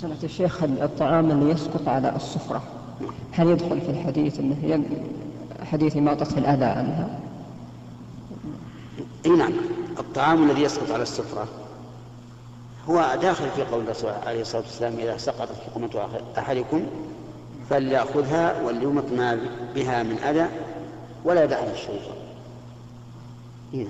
سنة الشيخ الطعام اللي يسقط على السفرة هل يدخل في الحديث إنه ين... حديث إماطة الأذى عنها؟ إي نعم الطعام الذي يسقط على السفرة هو داخل في قول الرسول عليه الصلاة والسلام إذا سقطت حكمة أحدكم فليأخذها وليمط ما بها من أذى ولا يدعها الشيطان. نعم